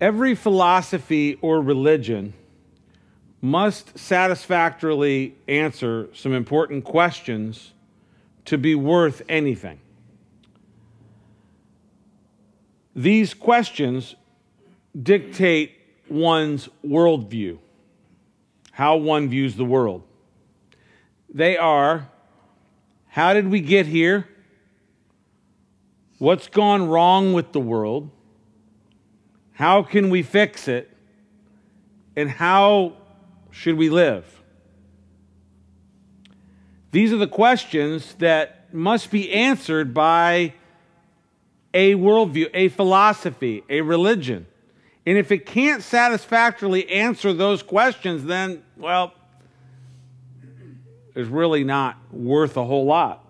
Every philosophy or religion must satisfactorily answer some important questions to be worth anything. These questions dictate one's worldview, how one views the world. They are how did we get here? What's gone wrong with the world? How can we fix it? And how should we live? These are the questions that must be answered by a worldview, a philosophy, a religion. And if it can't satisfactorily answer those questions, then, well, it's really not worth a whole lot.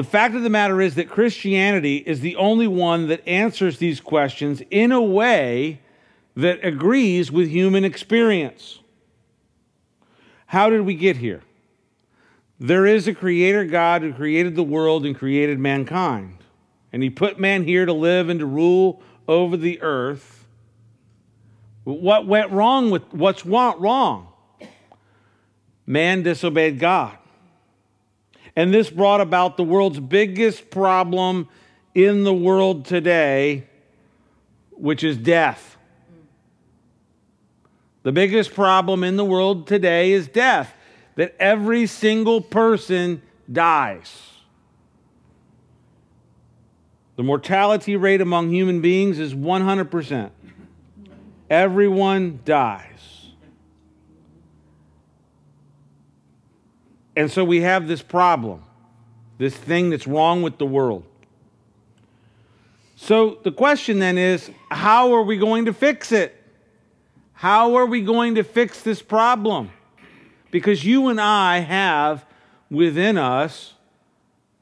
The fact of the matter is that Christianity is the only one that answers these questions in a way that agrees with human experience. How did we get here? There is a creator God who created the world and created mankind. And he put man here to live and to rule over the earth. What went wrong with what's wrong? Man disobeyed God. And this brought about the world's biggest problem in the world today, which is death. The biggest problem in the world today is death, that every single person dies. The mortality rate among human beings is 100%. Everyone dies. And so we have this problem, this thing that's wrong with the world. So the question then is how are we going to fix it? How are we going to fix this problem? Because you and I have within us,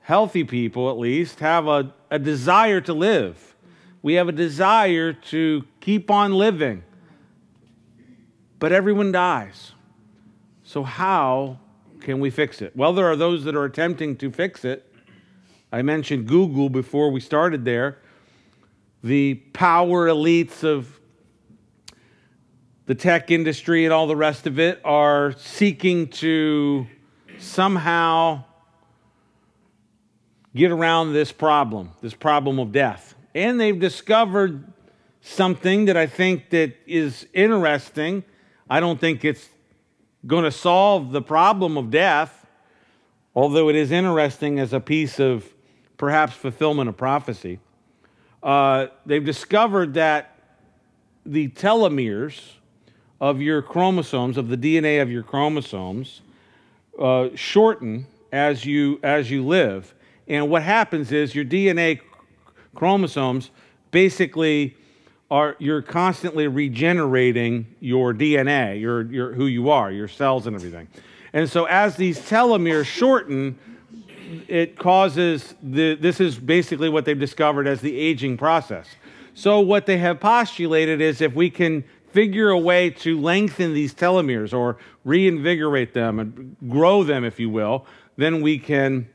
healthy people at least, have a, a desire to live. We have a desire to keep on living. But everyone dies. So, how can we fix it? Well, there are those that are attempting to fix it. I mentioned Google before we started there. The power elites of the tech industry and all the rest of it are seeking to somehow get around this problem, this problem of death. And they've discovered something that I think that is interesting. I don't think it's going to solve the problem of death, although it is interesting as a piece of perhaps fulfillment of prophecy. Uh, they've discovered that the telomeres, of your chromosomes, of the DNA of your chromosomes, uh, shorten as you, as you live. And what happens is your DNA chromosomes basically are you're constantly regenerating your DNA, your, your who you are, your cells and everything. And so as these telomeres shorten, it causes the this is basically what they've discovered as the aging process. So what they have postulated is if we can figure a way to lengthen these telomeres or reinvigorate them and grow them, if you will, then we can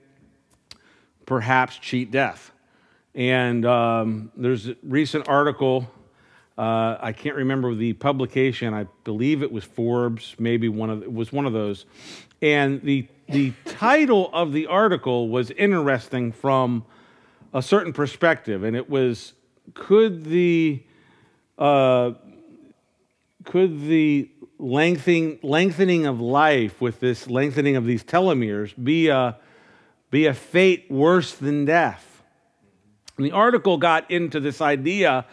perhaps cheat death. And um, there's a recent article. Uh, I can't remember the publication. I believe it was Forbes, maybe one of it was one of those. And the the title of the article was interesting from a certain perspective, and it was could the uh, could the lengthening, lengthening of life with this lengthening of these telomeres be a, be a fate worse than death? And the article got into this idea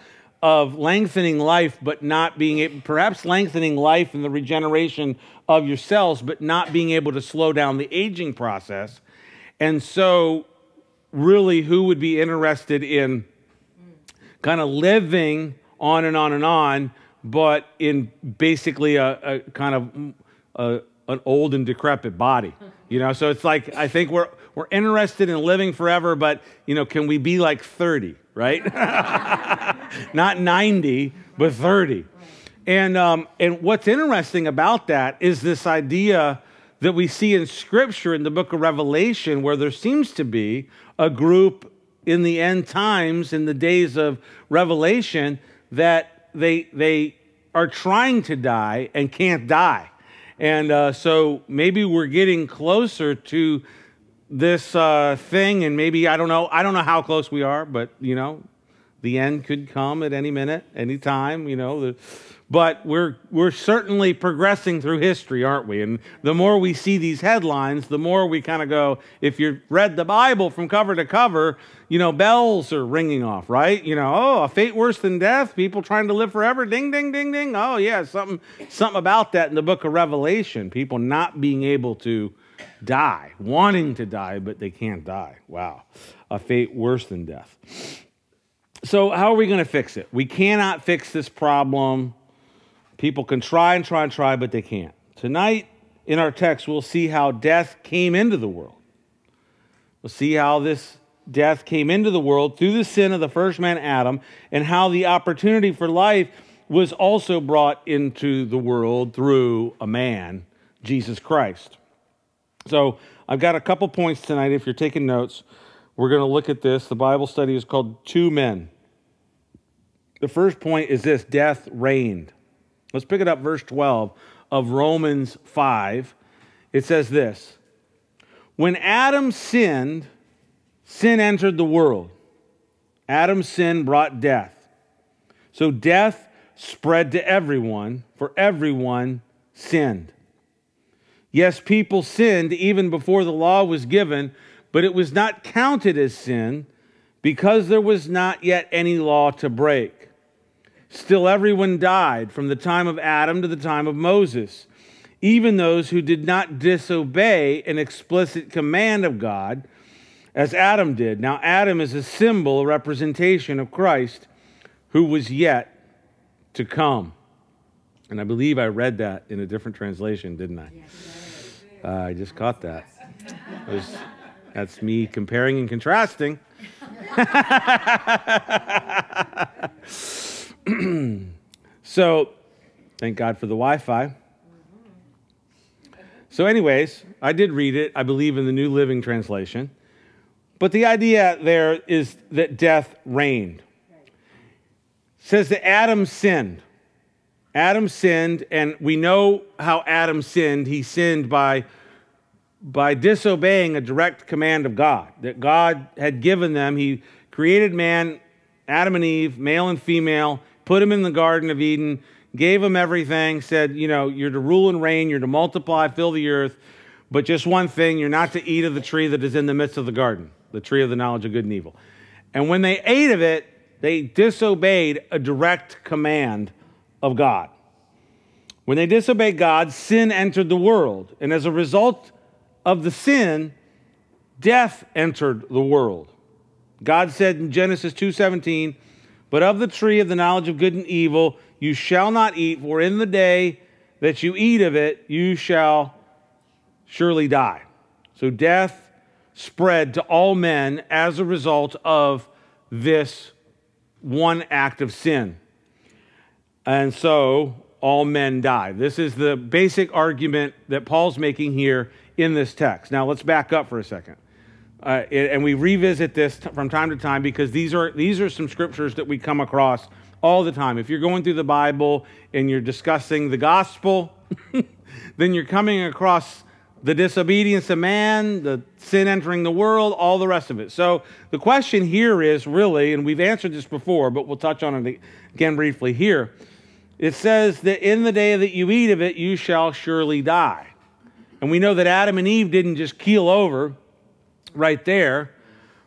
of lengthening life, but not being able, perhaps lengthening life and the regeneration of your cells, but not being able to slow down the aging process. And so, really, who would be interested in kind of living on and on and on but in basically a, a kind of a, an old and decrepit body. You know, so it's like I think we're we're interested in living forever, but you know, can we be like 30, right? Not 90, but 30. And um, and what's interesting about that is this idea that we see in Scripture in the book of Revelation, where there seems to be a group in the end times, in the days of Revelation, that they, they are trying to die and can't die. And uh, so maybe we're getting closer to this uh, thing, and maybe I don't know. I don't know how close we are, but you know, the end could come at any minute, any time. You know, but we're we're certainly progressing through history, aren't we? And the more we see these headlines, the more we kind of go. If you read the Bible from cover to cover, you know bells are ringing off, right? You know, oh, a fate worse than death, people trying to live forever, ding, ding, ding, ding. Oh yeah, something something about that in the Book of Revelation. People not being able to die, wanting to die, but they can't die. Wow, a fate worse than death. So how are we going to fix it? We cannot fix this problem People can try and try and try, but they can't. Tonight, in our text, we'll see how death came into the world. We'll see how this death came into the world through the sin of the first man, Adam, and how the opportunity for life was also brought into the world through a man, Jesus Christ. So I've got a couple points tonight. If you're taking notes, we're going to look at this. The Bible study is called Two Men. The first point is this death reigned. Let's pick it up, verse 12 of Romans 5. It says this When Adam sinned, sin entered the world. Adam's sin brought death. So death spread to everyone, for everyone sinned. Yes, people sinned even before the law was given, but it was not counted as sin because there was not yet any law to break. Still, everyone died from the time of Adam to the time of Moses, even those who did not disobey an explicit command of God, as Adam did. Now, Adam is a symbol, a representation of Christ who was yet to come. And I believe I read that in a different translation, didn't I? Uh, I just caught that. Was, that's me comparing and contrasting. so, thank God for the Wi Fi. So, anyways, I did read it, I believe, in the New Living Translation. But the idea there is that death reigned. Says that Adam sinned. Adam sinned, and we know how Adam sinned. He sinned by, by disobeying a direct command of God that God had given them. He created man, Adam and Eve, male and female put him in the Garden of Eden, gave him everything, said, you know, you're to rule and reign, you're to multiply, fill the earth, but just one thing, you're not to eat of the tree that is in the midst of the garden, the tree of the knowledge of good and evil. And when they ate of it, they disobeyed a direct command of God. When they disobeyed God, sin entered the world. And as a result of the sin, death entered the world. God said in Genesis 2:17, but of the tree of the knowledge of good and evil you shall not eat, for in the day that you eat of it, you shall surely die. So death spread to all men as a result of this one act of sin. And so all men die. This is the basic argument that Paul's making here in this text. Now let's back up for a second. Uh, and we revisit this t- from time to time because these are, these are some scriptures that we come across all the time. If you're going through the Bible and you're discussing the gospel, then you're coming across the disobedience of man, the sin entering the world, all the rest of it. So the question here is really, and we've answered this before, but we'll touch on it again briefly here. It says that in the day that you eat of it, you shall surely die. And we know that Adam and Eve didn't just keel over right there.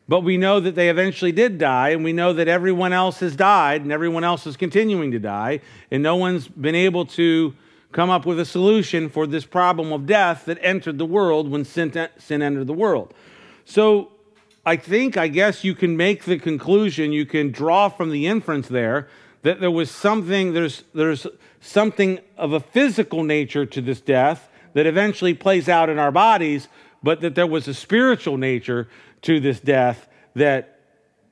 But we know that they eventually did die, and we know that everyone else has died, and everyone else is continuing to die, and no one's been able to come up with a solution for this problem of death that entered the world when sin, sin entered the world. So I think, I guess you can make the conclusion, you can draw from the inference there that there was something, there's, there's something of a physical nature to this death that eventually plays out in our bodies, but that there was a spiritual nature to this death that,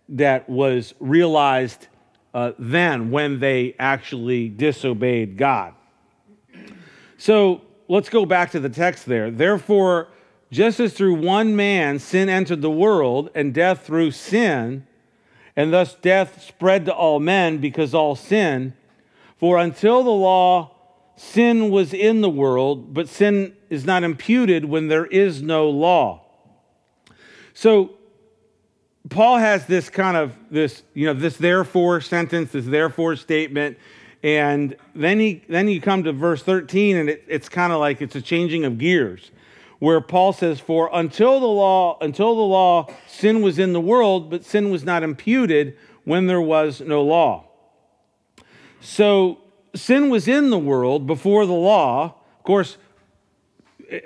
that was realized uh, then when they actually disobeyed God. So let's go back to the text there. Therefore, just as through one man sin entered the world and death through sin, and thus death spread to all men because all sin. For until the law, sin was in the world, but sin is not imputed when there is no law. So Paul has this kind of this, you know, this therefore sentence, this therefore statement, and then he then you come to verse 13, and it, it's kind of like it's a changing of gears, where Paul says, For until the law, until the law, sin was in the world, but sin was not imputed when there was no law. So sin was in the world before the law. Of course,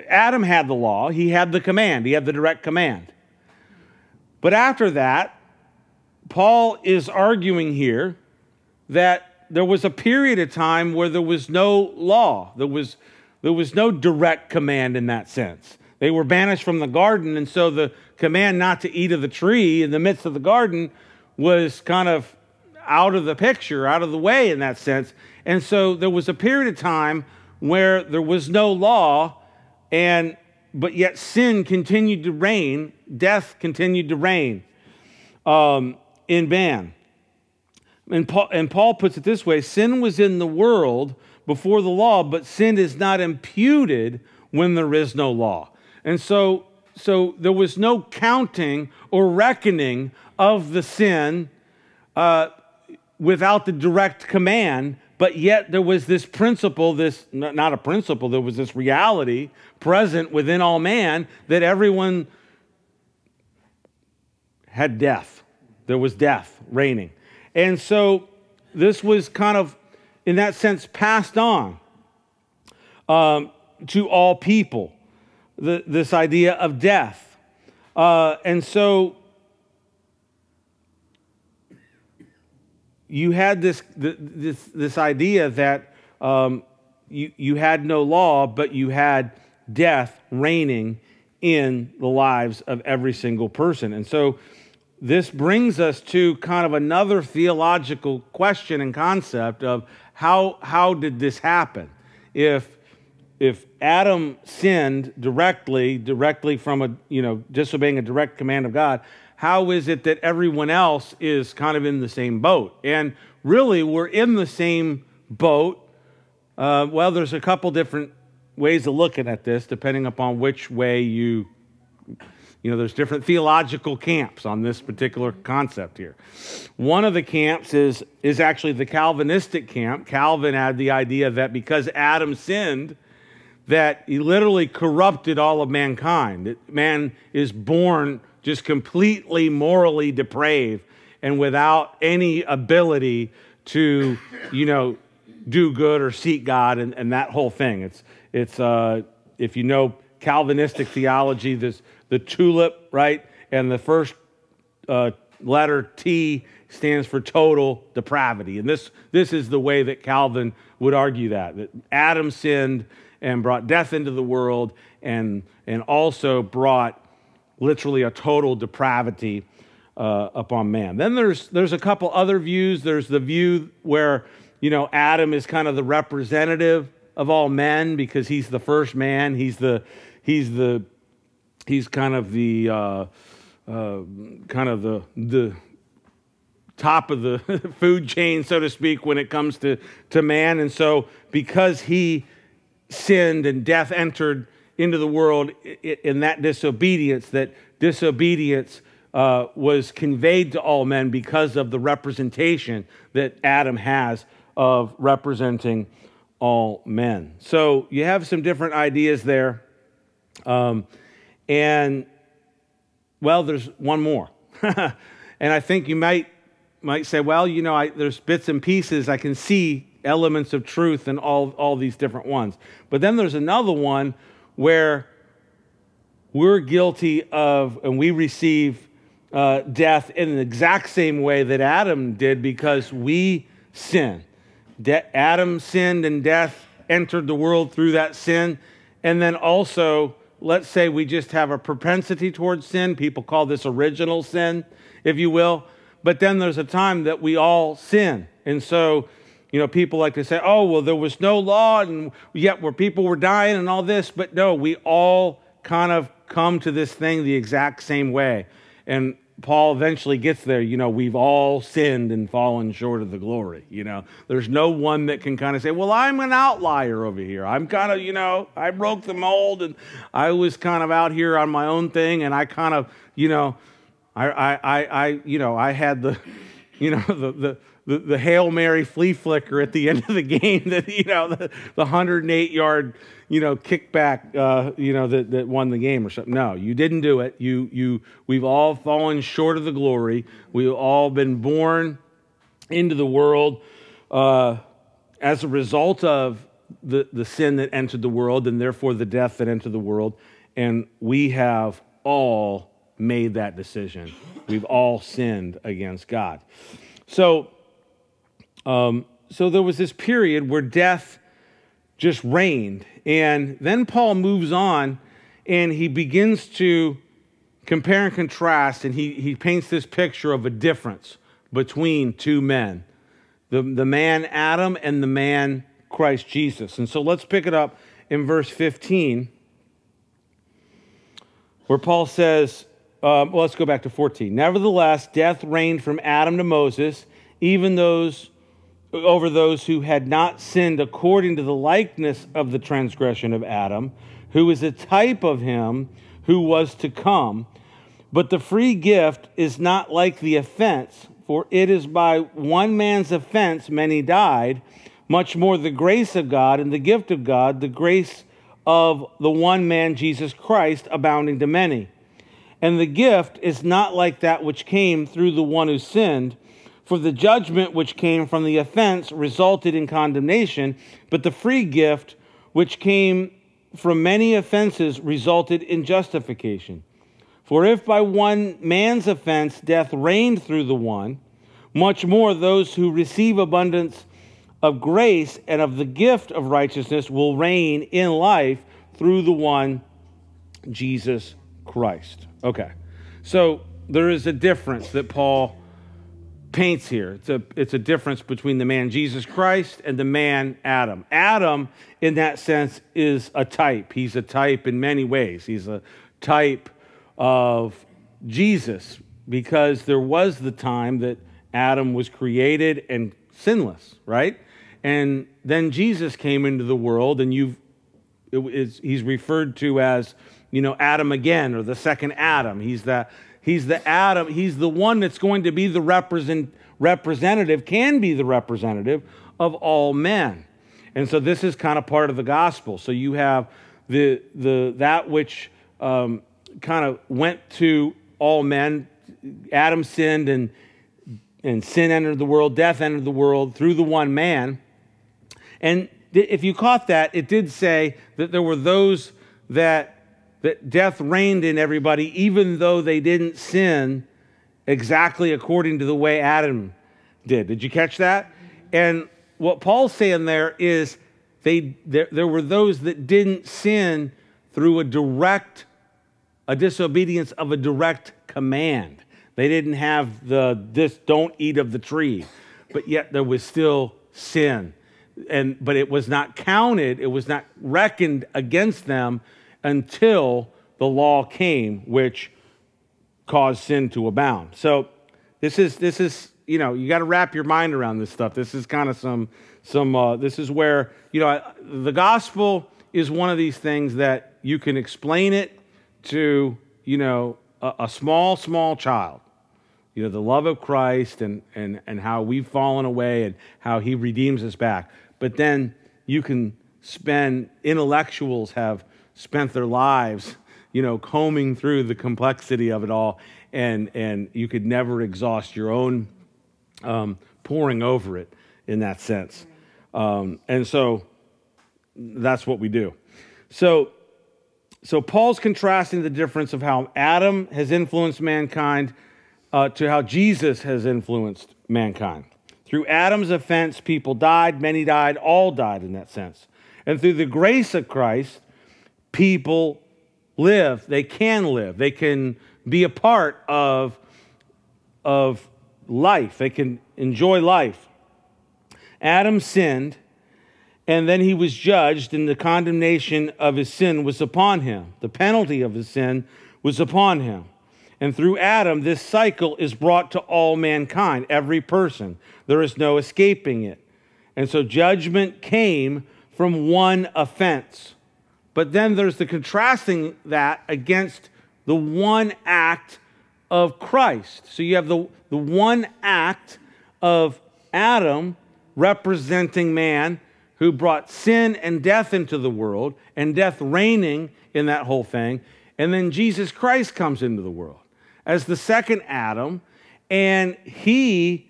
Adam had the law, he had the command, he had the direct command. But after that, Paul is arguing here that there was a period of time where there was no law. There was, there was no direct command in that sense. They were banished from the garden, and so the command not to eat of the tree in the midst of the garden was kind of out of the picture, out of the way in that sense. And so there was a period of time where there was no law, and but yet sin continued to reign, death continued to reign um, in man. And Paul, and Paul puts it this way sin was in the world before the law, but sin is not imputed when there is no law. And so, so there was no counting or reckoning of the sin uh, without the direct command but yet there was this principle, this not a principle, there was this reality present within all man that everyone had death. There was death reigning. And so this was kind of, in that sense, passed on um, to all people, the, this idea of death. Uh, and so you had this, this, this idea that um, you, you had no law, but you had death reigning in the lives of every single person. And so this brings us to kind of another theological question and concept of how, how did this happen? If, if Adam sinned directly, directly from a, you know, disobeying a direct command of God, how is it that everyone else is kind of in the same boat? And really, we're in the same boat. Uh, well, there's a couple different ways of looking at this, depending upon which way you, you know, there's different theological camps on this particular concept here. One of the camps is, is actually the Calvinistic camp. Calvin had the idea that because Adam sinned, that he literally corrupted all of mankind. That man is born just completely morally depraved and without any ability to, you know, do good or seek God and, and that whole thing. It's, it's uh, if you know Calvinistic theology, this, the tulip, right? And the first uh, letter T stands for total depravity. And this, this is the way that Calvin would argue that, that Adam sinned and brought death into the world and, and also brought literally a total depravity uh, upon man. Then there's there's a couple other views. There's the view where you know Adam is kind of the representative of all men because he's the first man. He's the he's the he's kind of the uh, uh, kind of the the top of the food chain, so to speak, when it comes to to man. And so because he sinned and death entered into the world in that disobedience, that disobedience uh, was conveyed to all men because of the representation that Adam has of representing all men. So you have some different ideas there. Um, and, well, there's one more. and I think you might, might say, well, you know, I, there's bits and pieces. I can see elements of truth in all, all these different ones. But then there's another one where we're guilty of, and we receive uh, death in the exact same way that Adam did because we sin. De- Adam sinned and death entered the world through that sin. And then also, let's say we just have a propensity towards sin. People call this original sin, if you will. But then there's a time that we all sin. And so you know, people like to say, oh, well, there was no law, and yet where people were dying and all this. But no, we all kind of come to this thing the exact same way. And Paul eventually gets there, you know, we've all sinned and fallen short of the glory. You know, there's no one that can kind of say, well, I'm an outlier over here. I'm kind of, you know, I broke the mold and I was kind of out here on my own thing and I kind of, you know, I, I, I, I you know, I had the, you know, the, the, the, the Hail Mary flea flicker at the end of the game that, you know, the, the 108 yard, you know, kickback, uh, you know, that, that won the game or something. No, you didn't do it. You, you, we've all fallen short of the glory. We've all been born into the world uh, as a result of the, the sin that entered the world and therefore the death that entered the world. And we have all made that decision. We've all sinned against God. So, um, so there was this period where death just reigned. And then Paul moves on and he begins to compare and contrast, and he, he paints this picture of a difference between two men the, the man Adam and the man Christ Jesus. And so let's pick it up in verse 15, where Paul says, um, well, let's go back to 14. Nevertheless, death reigned from Adam to Moses, even those over those who had not sinned according to the likeness of the transgression of Adam, who is a type of him who was to come. But the free gift is not like the offense, for it is by one man's offense many died, much more the grace of God and the gift of God, the grace of the one man, Jesus Christ, abounding to many. And the gift is not like that which came through the one who sinned for the judgment which came from the offense resulted in condemnation, but the free gift which came from many offenses resulted in justification. For if by one man's offense death reigned through the one, much more those who receive abundance of grace and of the gift of righteousness will reign in life through the one, Jesus Christ. Okay, so there is a difference that Paul paints here. It's a, it's a difference between the man Jesus Christ and the man Adam. Adam, in that sense, is a type. He's a type in many ways. He's a type of Jesus because there was the time that Adam was created and sinless, right? And then Jesus came into the world, and you've he's referred to as you know Adam again or the second Adam. He's that He's the Adam, he's the one that's going to be the represent, representative, can be the representative of all men. And so this is kind of part of the gospel. So you have the, the, that which um, kind of went to all men. Adam sinned and, and sin entered the world, death entered the world through the one man. And if you caught that, it did say that there were those that that death reigned in everybody, even though they didn't sin exactly according to the way Adam did. Did you catch that? And what Paul's saying there is they, there, there were those that didn't sin through a direct, a disobedience of a direct command. They didn't have the this don't eat of the tree, but yet there was still sin. And but it was not counted, it was not reckoned against them until the law came, which caused sin to abound. So this is this is you know you got to wrap your mind around this stuff. This is kind of some some uh, this is where you know the gospel is one of these things that you can explain it to you know a, a small small child you know the love of christ and, and, and how we've fallen away and how he redeems us back but then you can spend intellectuals have spent their lives, you know, combing through the complexity of it all, and and you could never exhaust your own um, poring over it in that sense. Um, and so that's what we do. So so Paul's contrasting the difference of how Adam has influenced mankind uh, to how Jesus has influenced mankind. Through Adam's offense, people died, many died, all died in that sense. And through the grace of Christ, people live. They can live. They can be a part of, of life. They can enjoy life. Adam sinned, and then he was judged, and the condemnation of his sin was upon him. The penalty of his sin was upon him. And through Adam, this cycle is brought to all mankind, every person. There is no escaping it. And so judgment came from one offense. But then there's the contrasting that against the one act of Christ. So you have the, the one act of Adam representing man who brought sin and death into the world, and death reigning in that whole thing. And then Jesus Christ comes into the world as the second Adam, and he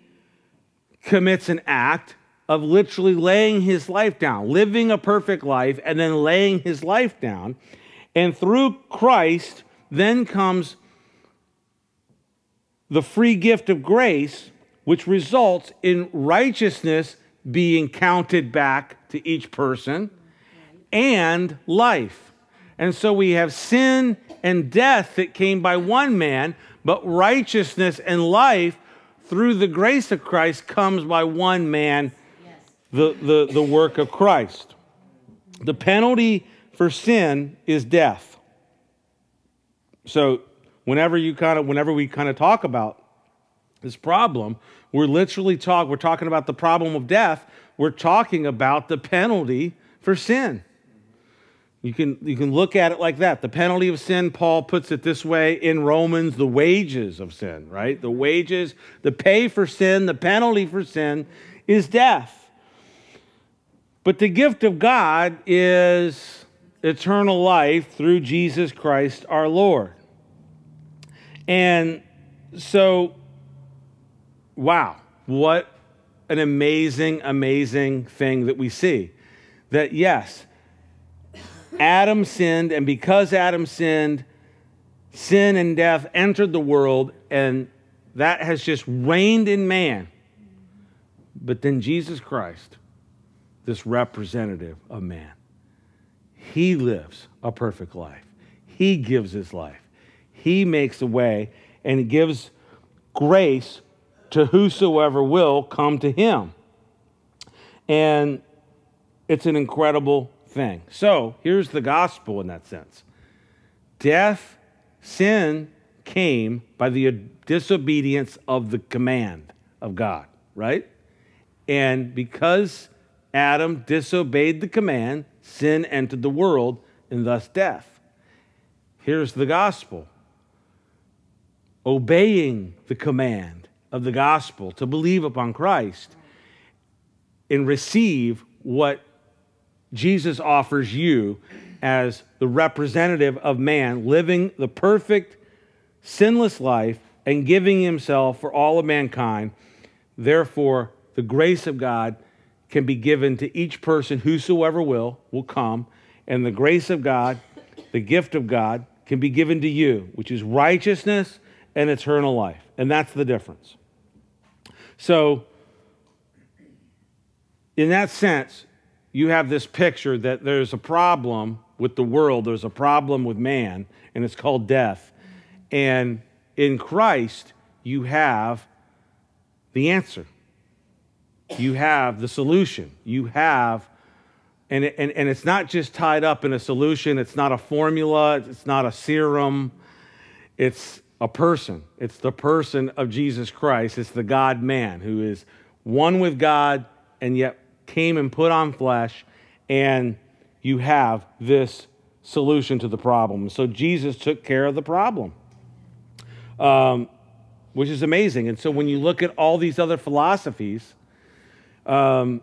commits an act of literally laying his life down, living a perfect life, and then laying his life down. And through Christ, then comes the free gift of grace, which results in righteousness being counted back to each person and life. And so we have sin and death that came by one man, but righteousness and life through the grace of Christ comes by one man, the, the, the work of Christ. The penalty for sin is death. So whenever you kind of whenever we kind of talk about this problem, we're literally talk we're talking about the problem of death. We're talking about the penalty for sin. You can, you can look at it like that. The penalty of sin, Paul puts it this way in Romans the wages of sin, right? The wages, the pay for sin, the penalty for sin is death. But the gift of God is eternal life through Jesus Christ our Lord. And so, wow, what an amazing, amazing thing that we see. That yes, Adam sinned, and because Adam sinned, sin and death entered the world, and that has just reigned in man. But then Jesus Christ, this representative of man, he lives a perfect life. He gives his life. He makes a way and He gives grace to whosoever will come to him. And it's an incredible thing. So here's the gospel in that sense death, sin came by the disobedience of the command of God, right? And because Adam disobeyed the command, sin entered the world and thus death. Here's the gospel obeying the command of the gospel to believe upon Christ and receive what Jesus offers you as the representative of man, living the perfect, sinless life and giving himself for all of mankind. Therefore, the grace of God can be given to each person, whosoever will, will come. And the grace of God, the gift of God, can be given to you, which is righteousness and eternal life. And that's the difference. So, in that sense, you have this picture that there's a problem with the world, there's a problem with man, and it's called death. And in Christ, you have the answer. You have the solution. You have, and, and, and it's not just tied up in a solution, it's not a formula, it's not a serum, it's a person. It's the person of Jesus Christ. It's the God man who is one with God and yet came and put on flesh, and you have this solution to the problem. So Jesus took care of the problem, um, which is amazing. And so when you look at all these other philosophies, um,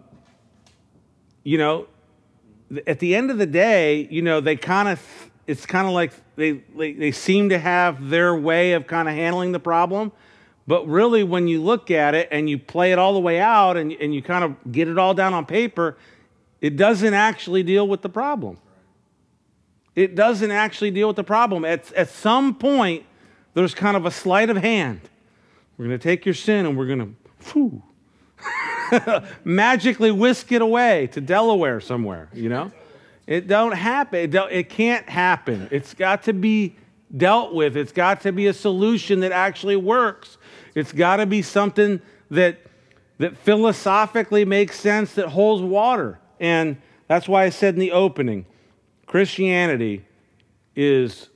you know, at the end of the day, you know, they kind of, it's kind of like they, they, they seem to have their way of kind of handling the problem. But really, when you look at it and you play it all the way out and, and you kind of get it all down on paper, it doesn't actually deal with the problem. It doesn't actually deal with the problem. At, at some point, there's kind of a sleight of hand. We're going to take your sin and we're going to magically whisk it away to Delaware somewhere, you know? It don't happen. It, don't, it can't happen. It's got to be dealt with. It's got to be a solution that actually works. It's got to be something that, that philosophically makes sense, that holds water. And that's why I said in the opening Christianity is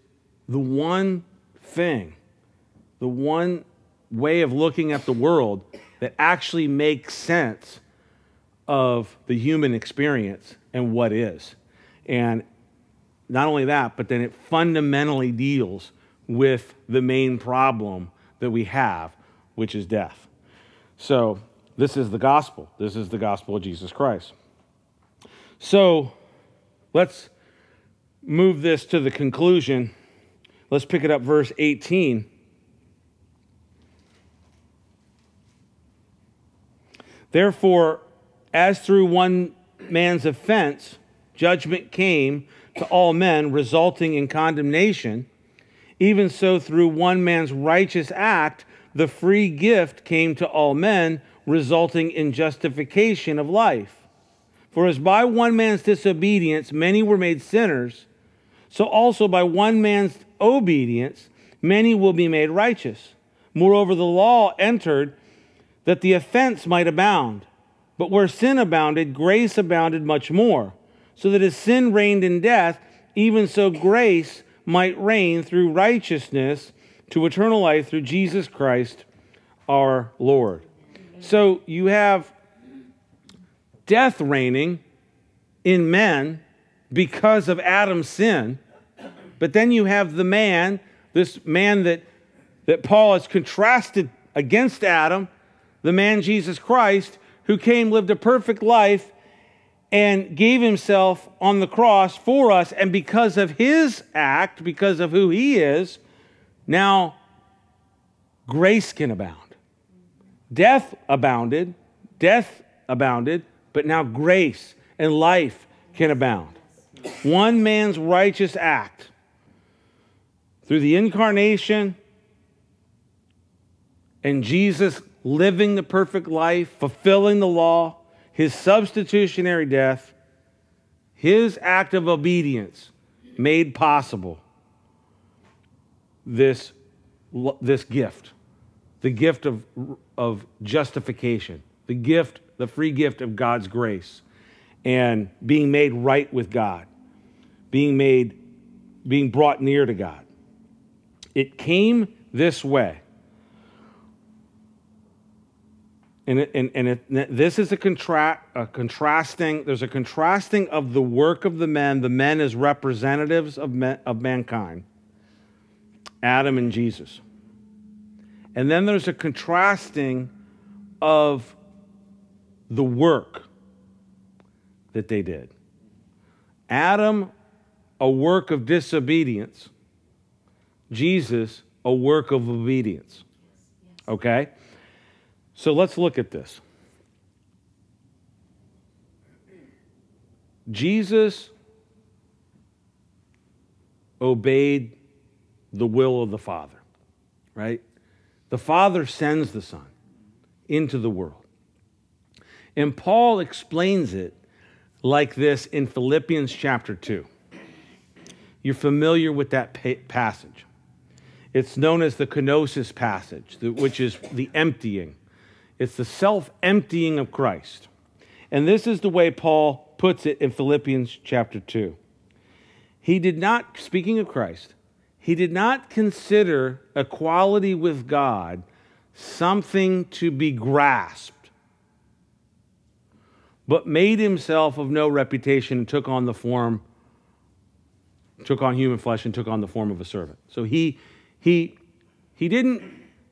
the one thing the one way of looking at the world that actually makes sense of the human experience and what is. And not only that, but then it fundamentally deals with the main problem that we have, which is death. So, this is the gospel. This is the gospel of Jesus Christ. So, let's move this to the conclusion. Let's pick it up, verse 18. Therefore, as through one man's offense, judgment came to all men, resulting in condemnation, even so through one man's righteous act, the free gift came to all men, resulting in justification of life. For as by one man's disobedience many were made sinners, so also by one man's obedience many will be made righteous. Moreover, the law entered that the offense might abound. But where sin abounded, grace abounded much more, so that as sin reigned in death, even so grace might reign through righteousness to eternal life through Jesus Christ our Lord. So you have death reigning in men because of Adam's sin, but then you have the man, this man that, that Paul has contrasted against Adam, the man Jesus Christ, who came, lived a perfect life, and gave himself on the cross for us. And because of his act, because of who he is, now grace can abound. Death abounded, death abounded, but now grace and life can abound. One man's righteous act through the incarnation and Jesus living the perfect life, fulfilling the law, his substitutionary death, his act of obedience made possible this, this gift the gift of, of justification, the gift, the free gift of God's grace, and being made right with God, being made, being brought near to God. It came this way. And, it, and, and it, this is a, contra- a contrasting, there's a contrasting of the work of the men, the men as representatives of, men, of mankind, Adam and Jesus. And then there's a contrasting of the work that they did. Adam, a work of disobedience. Jesus, a work of obedience. Okay? So let's look at this. Jesus obeyed the will of the Father, right? The Father sends the Son into the world. And Paul explains it like this in Philippians chapter 2. You're familiar with that passage. It's known as the kenosis passage, which is the emptying it's the self emptying of Christ. And this is the way Paul puts it in Philippians chapter 2. He did not, speaking of Christ, he did not consider equality with God something to be grasped, but made himself of no reputation and took on the form, took on human flesh and took on the form of a servant. So he, he, he didn't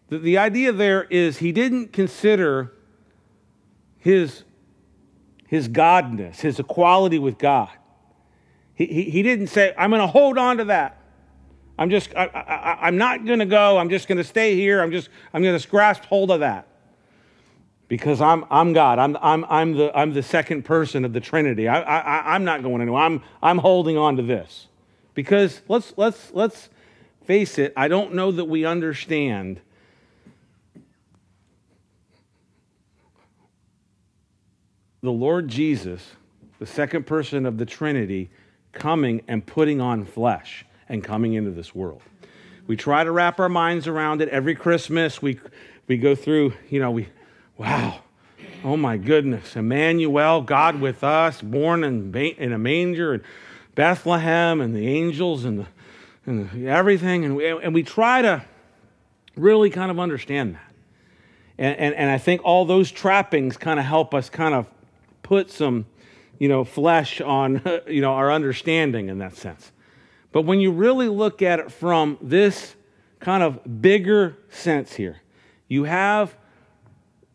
the, the idea there is he didn't consider his, his godness, his equality with God. He, he, he didn't say, I'm going to hold on to that. I'm just, I, I, I'm not going to go. I'm just going to stay here. I'm just, I'm going to grasp hold of that because I'm, I'm God. I'm, I'm, I'm, the, I'm the second person of the Trinity. I, I, I'm not going anywhere. I'm, I'm holding on to this because let's, let's, let's face it. I don't know that we understand the Lord Jesus, the second person of the Trinity, coming and putting on flesh and coming into this world. We try to wrap our minds around it every Christmas. We, we go through, you know, we, wow, oh my goodness, Emmanuel, God with us, born in, in a manger in Bethlehem, and the angels and, the, and the, everything. And we, and we try to really kind of understand that. And, and, and I think all those trappings kind of help us kind of put some, you know, flesh on, you know, our understanding in that sense. But when you really look at it from this kind of bigger sense here, you have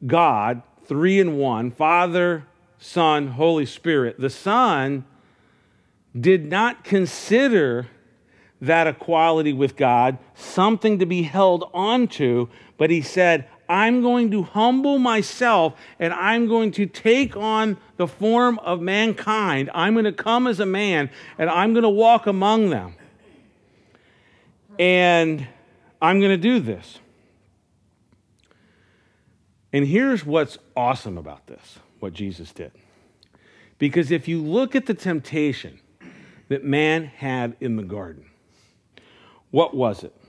God, three in one, Father, Son, Holy Spirit. The Son did not consider that equality with God something to be held onto, but he said, I'm going to humble myself and I'm going to take on the form of mankind. I'm going to come as a man and I'm going to walk among them. And I'm going to do this. And here's what's awesome about this, what Jesus did. Because if you look at the temptation that man had in the garden, what was it?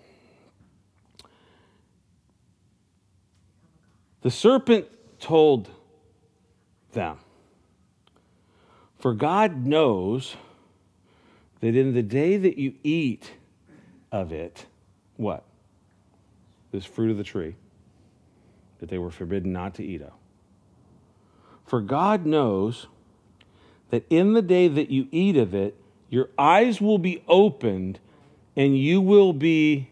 The serpent told them, For God knows that in the day that you eat of it, what? This fruit of the tree that they were forbidden not to eat of. For God knows that in the day that you eat of it, your eyes will be opened and you will be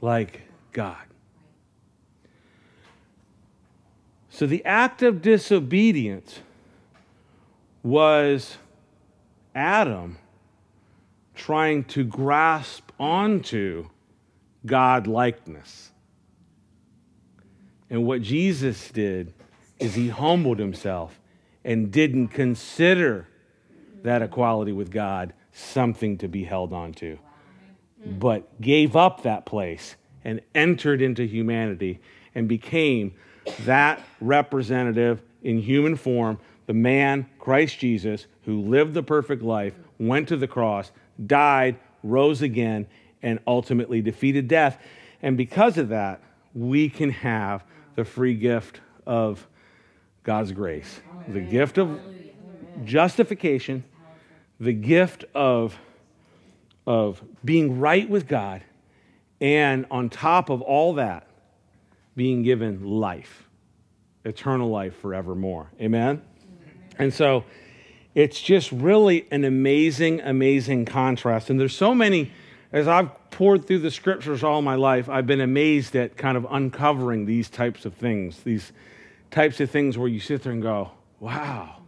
like God. So the act of disobedience was Adam trying to grasp onto God likeness. And what Jesus did is he humbled himself and didn't consider that equality with God something to be held onto, but gave up that place and entered into humanity and became that representative in human form, the man, Christ Jesus, who lived the perfect life, went to the cross, died, rose again, and ultimately defeated death. And because of that, we can have the free gift of God's grace, the gift of justification, the gift of, of being right with God, and on top of all that, being given life, eternal life forevermore. Amen? And so it's just really an amazing, amazing contrast. And there's so many, as I've pored through the scriptures all my life, I've been amazed at kind of uncovering these types of things, these types of things where you sit there and go, wow,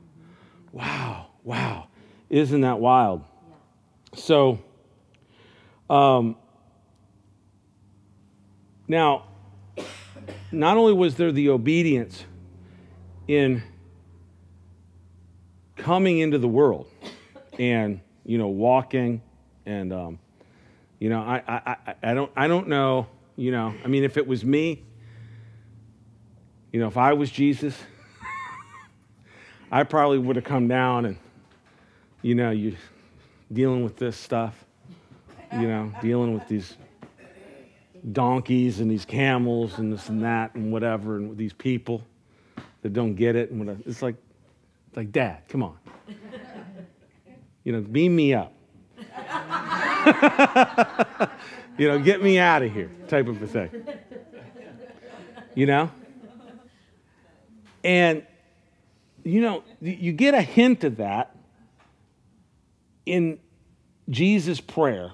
wow, wow. Isn't that wild? So, um, now, not only was there the obedience in coming into the world and you know walking and um, you know I, I, I don't I don't know you know I mean if it was me you know if I was Jesus I probably would have come down and you know you dealing with this stuff you know dealing with these donkeys and these camels and this and that and whatever and these people that don't get it and whatever. It's like, like, Dad, come on. You know, beam me up. you know, get me out of here, type of a thing. You know? And, you know, you get a hint of that in Jesus' prayer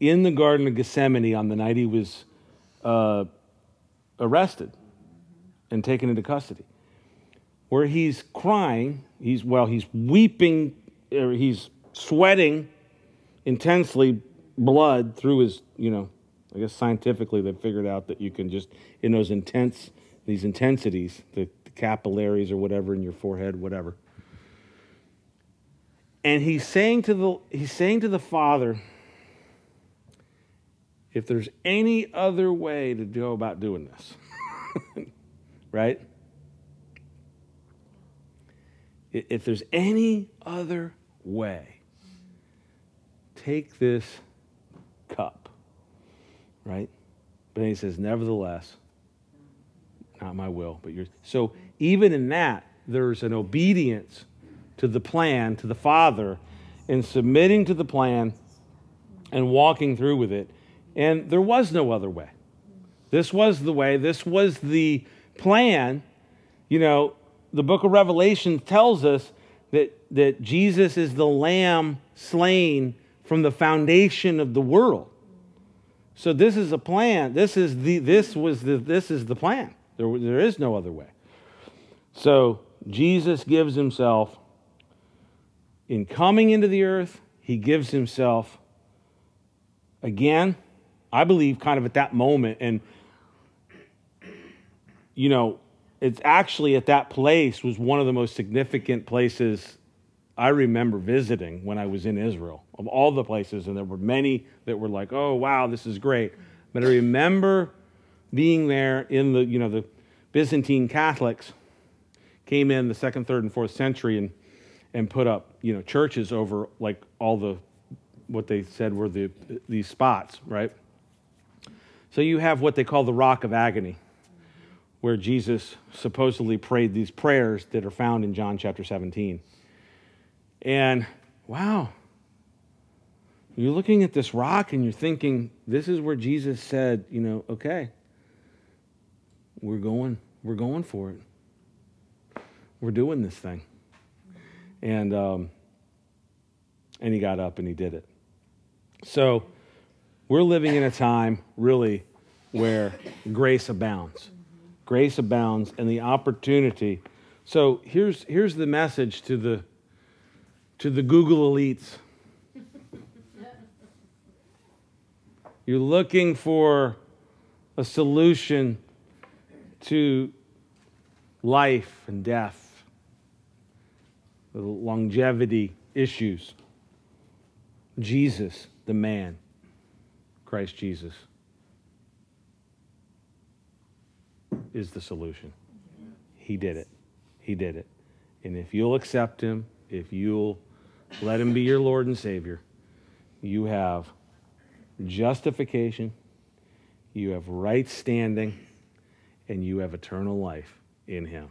in the Garden of Gethsemane on the night he was uh, arrested and taken into custody, where he's crying, he's, well, he's weeping, he's sweating intensely, blood through his, you know, I guess scientifically they figured out that you can just, in those intense, these intensities, the, the capillaries or whatever in your forehead, whatever. And he's saying to the, he's saying to the Father, if there's any other way to go about doing this, right? If there's any other way, take this cup, right? But he says, nevertheless, not my will, but yours. So even in that, there's an obedience to the plan, to the Father, in submitting to the plan and walking through with it and there was no other way. This was the way, this was the plan. You know, the book of Revelation tells us that, that Jesus is the lamb slain from the foundation of the world. So this is a plan. This is the this was the this is the plan. There, there is no other way. So Jesus gives himself in coming into the earth, he gives himself again, I believe, kind of at that moment. And, you know, it's actually at that place was one of the most significant places I remember visiting when I was in Israel, of all the places. And there were many that were like, oh, wow, this is great. But I remember being there in the, you know, the Byzantine Catholics came in the second, third, and fourth century and, and put up, you know, churches over like all the what they said were the, these spots, right? So you have what they call the Rock of Agony, where Jesus supposedly prayed these prayers that are found in John chapter 17. And wow, you're looking at this rock and you're thinking, this is where Jesus said, you know, okay, we're going, we're going for it. We're doing this thing. And, um, and he got up and he did it. So we're living in a time, really, where grace abounds. Grace abounds and the opportunity. So here's, here's the message to the, to the Google elites. You're looking for a solution to life and death, the longevity issues. Jesus the man, Christ Jesus, is the solution. He did it. He did it. And if you'll accept him, if you'll let him be your Lord and Savior, you have justification, you have right standing, and you have eternal life in him.